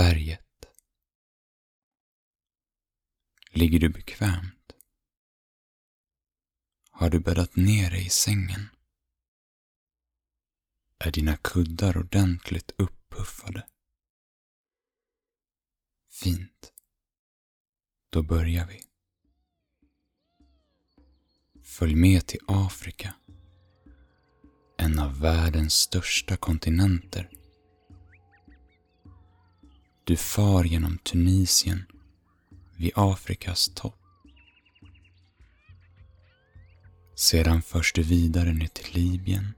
Berget. Ligger du bekvämt? Har du bäddat ner dig i sängen? Är dina kuddar ordentligt uppuffade? Fint. Då börjar vi. Följ med till Afrika. En av världens största kontinenter. Du far genom Tunisien vid Afrikas topp. Sedan förs du vidare ner till Libyen.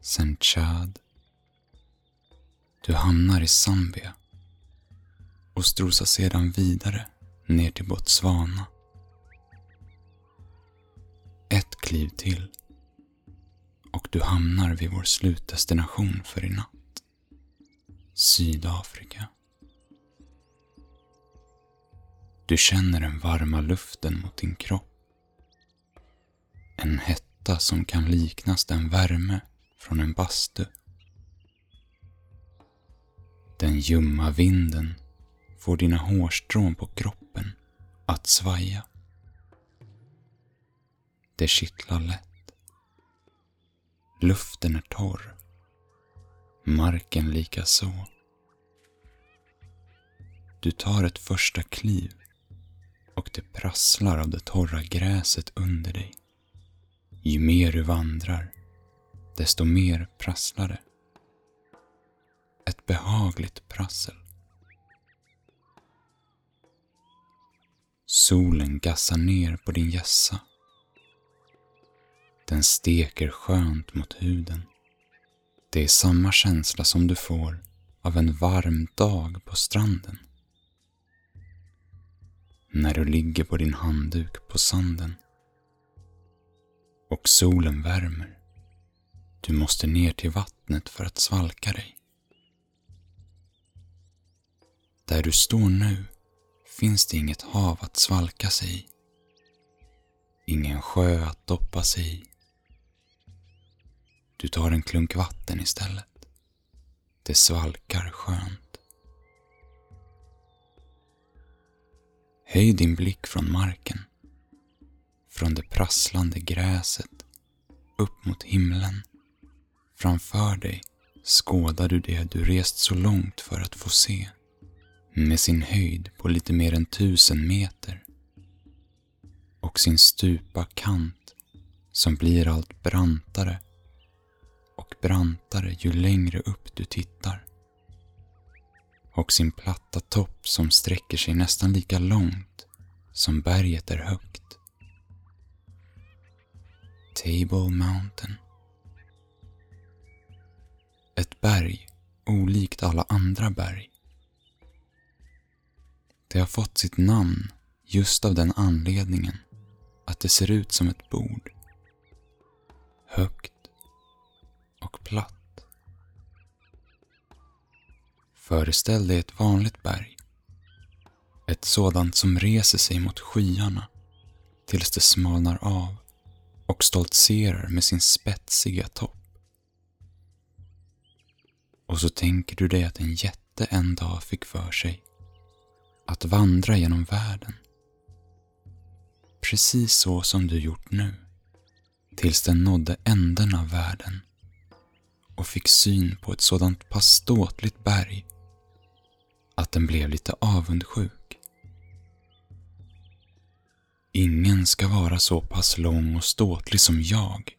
Sen Tchad. Du hamnar i Zambia och strosar sedan vidare ner till Botswana. Ett kliv till och du hamnar vid vår slutdestination för i natt. Sydafrika. Du känner den varma luften mot din kropp. En hetta som kan liknas den värme från en bastu. Den ljumma vinden får dina hårstrån på kroppen att svaja. Det kittlar lätt. Luften är torr. Marken likaså. Du tar ett första kliv och det prasslar av det torra gräset under dig. Ju mer du vandrar, desto mer prasslar det. Ett behagligt prassel. Solen gassar ner på din hjässa. Den steker skönt mot huden. Det är samma känsla som du får av en varm dag på stranden. När du ligger på din handduk på sanden. Och solen värmer. Du måste ner till vattnet för att svalka dig. Där du står nu finns det inget hav att svalka sig i. Ingen sjö att doppa sig i. Du tar en klunk vatten istället. Det svalkar skönt. Höj din blick från marken. Från det prasslande gräset upp mot himlen. Framför dig skådar du det du rest så långt för att få se. Med sin höjd på lite mer än tusen meter. Och sin stupa kant som blir allt brantare och brantare ju längre upp du tittar. Och sin platta topp som sträcker sig nästan lika långt som berget är högt. Table Mountain. Ett berg olikt alla andra berg. Det har fått sitt namn just av den anledningen att det ser ut som ett bord. Högt och platt. Föreställ dig ett vanligt berg. Ett sådant som reser sig mot skyarna tills det smalnar av och stoltserar med sin spetsiga topp. Och så tänker du dig att en jätte en dag fick för sig att vandra genom världen. Precis så som du gjort nu. Tills den nådde änden av världen och fick syn på ett sådant pass ståtligt berg att den blev lite avundsjuk. Ingen ska vara så pass lång och ståtlig som jag,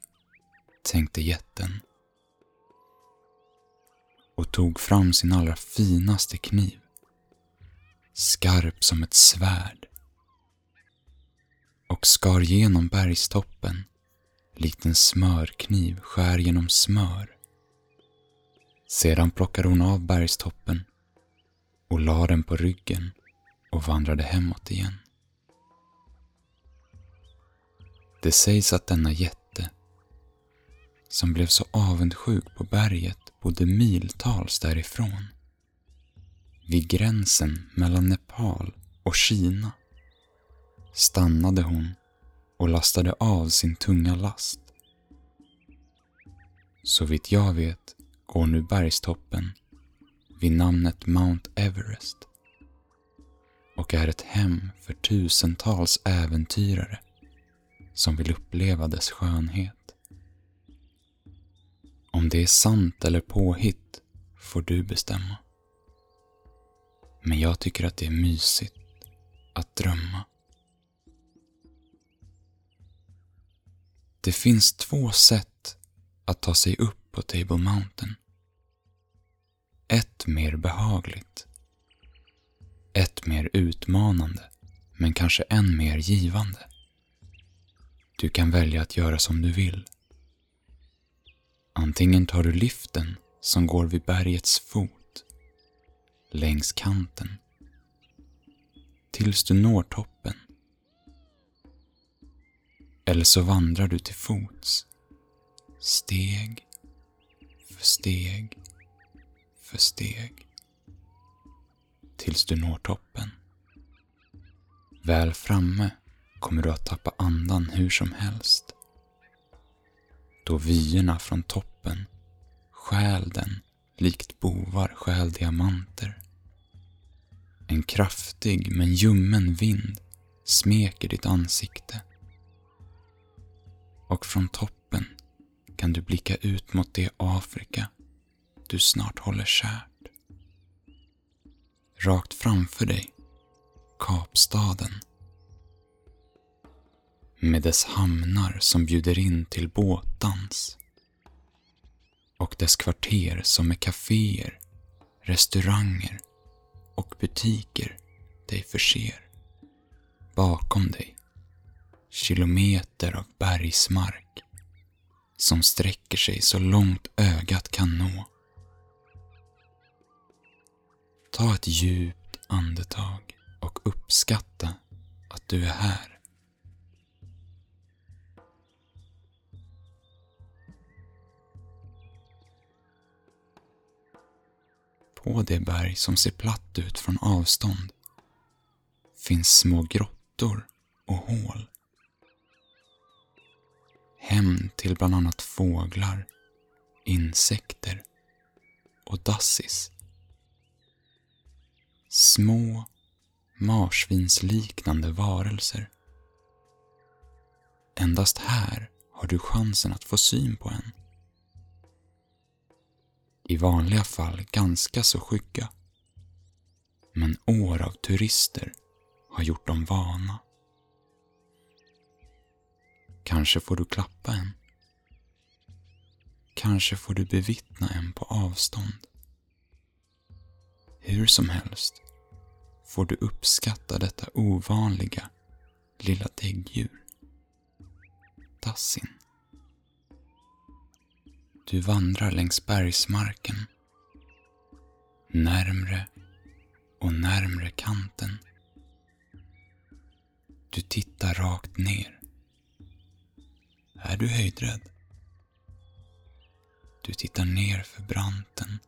tänkte jätten och tog fram sin allra finaste kniv. Skarp som ett svärd och skar genom bergstoppen likt en smörkniv skär genom smör. Sedan plockade hon av bergstoppen och la den på ryggen och vandrade hemåt igen. Det sägs att denna jätte, som blev så avundsjuk på berget, bodde miltals därifrån. Vid gränsen mellan Nepal och Kina stannade hon och lastade av sin tunga last. Så vitt jag vet går nu bergstoppen vid namnet Mount Everest och är ett hem för tusentals äventyrare som vill uppleva dess skönhet. Om det är sant eller påhitt får du bestämma. Men jag tycker att det är mysigt att drömma. Det finns två sätt att ta sig upp på Table Mountain. Ett mer behagligt. Ett mer utmanande, men kanske än mer givande. Du kan välja att göra som du vill. Antingen tar du liften som går vid bergets fot, längs kanten, tills du når toppen. Eller så vandrar du till fots, steg för steg för steg, tills du når toppen. Väl framme kommer du att tappa andan hur som helst. Då vyerna från toppen stjäl den likt bovar stjäl diamanter. En kraftig men ljummen vind smeker ditt ansikte. Och från toppen kan du blicka ut mot det Afrika du snart håller kärt. Rakt framför dig, Kapstaden med dess hamnar som bjuder in till båtdans och dess kvarter som med kaféer, restauranger och butiker dig förser. Bakom dig kilometer av bergsmark som sträcker sig så långt ögat kan nå. Ta ett djupt andetag och uppskatta att du är här. På det berg som ser platt ut från avstånd finns små grottor och hål. Hem till bland annat fåglar, insekter och dassis. Små marsvinsliknande varelser. Endast här har du chansen att få syn på en i vanliga fall ganska så skygga. Men år av turister har gjort dem vana. Kanske får du klappa en. Kanske får du bevittna en på avstånd. Hur som helst får du uppskatta detta ovanliga lilla däggdjur. Tassin Du vandrar längs bergsmarken. Närmre och närmre kanten. Du tittar rakt ner. Är du höjdrädd? Du tittar ner för branten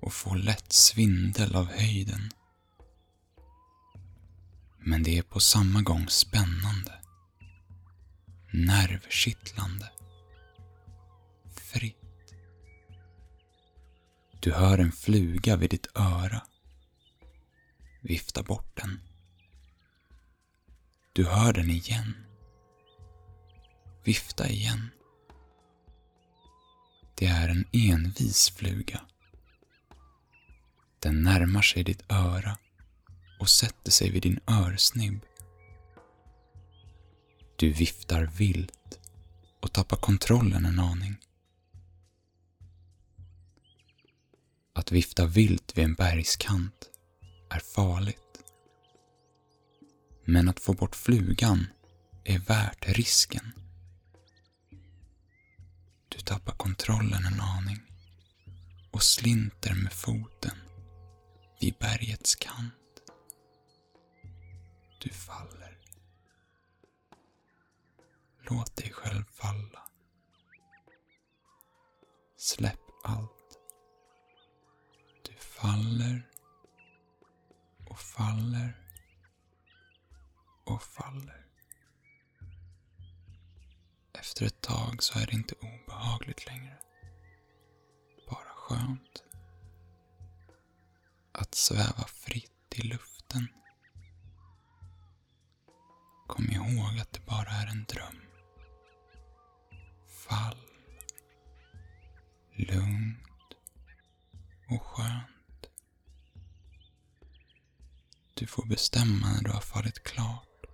och får lätt svindel av höjden. Men det är på samma gång spännande, nervkittlande fritt. Du hör en fluga vid ditt öra. Vifta bort den. Du hör den igen. Vifta igen. Det är en envis fluga. Den närmar sig ditt öra och sätter sig vid din örsnibb. Du viftar vilt och tappar kontrollen en aning. Att vifta vilt vid en bergskant är farligt. Men att få bort flugan är värt risken. Du tappar kontrollen en aning och slinter med foten vid bergets kant. Du faller. Låt dig själv falla. Släpp allt Du faller och faller och faller. Efter ett tag så är det inte obehagligt längre. Bara skönt. Att sväva fritt i luften. Kom ihåg att det bara är en dröm. Fall. Lugnt och skönt. Du får bestämma när du har fallit klart.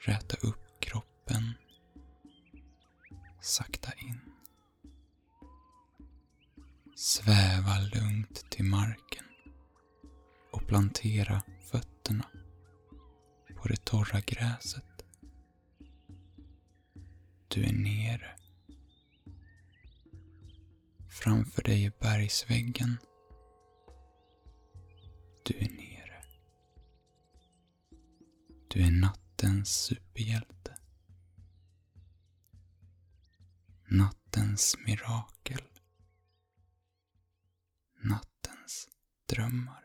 Räta upp kroppen. Sakta in. Sväva lugnt till marken och plantera fötterna på det torra gräset. Du är nere. Framför dig är bergsväggen. Du är nere. Du är nattens superhjälte. Nattens mirakel. Nattens drömmar.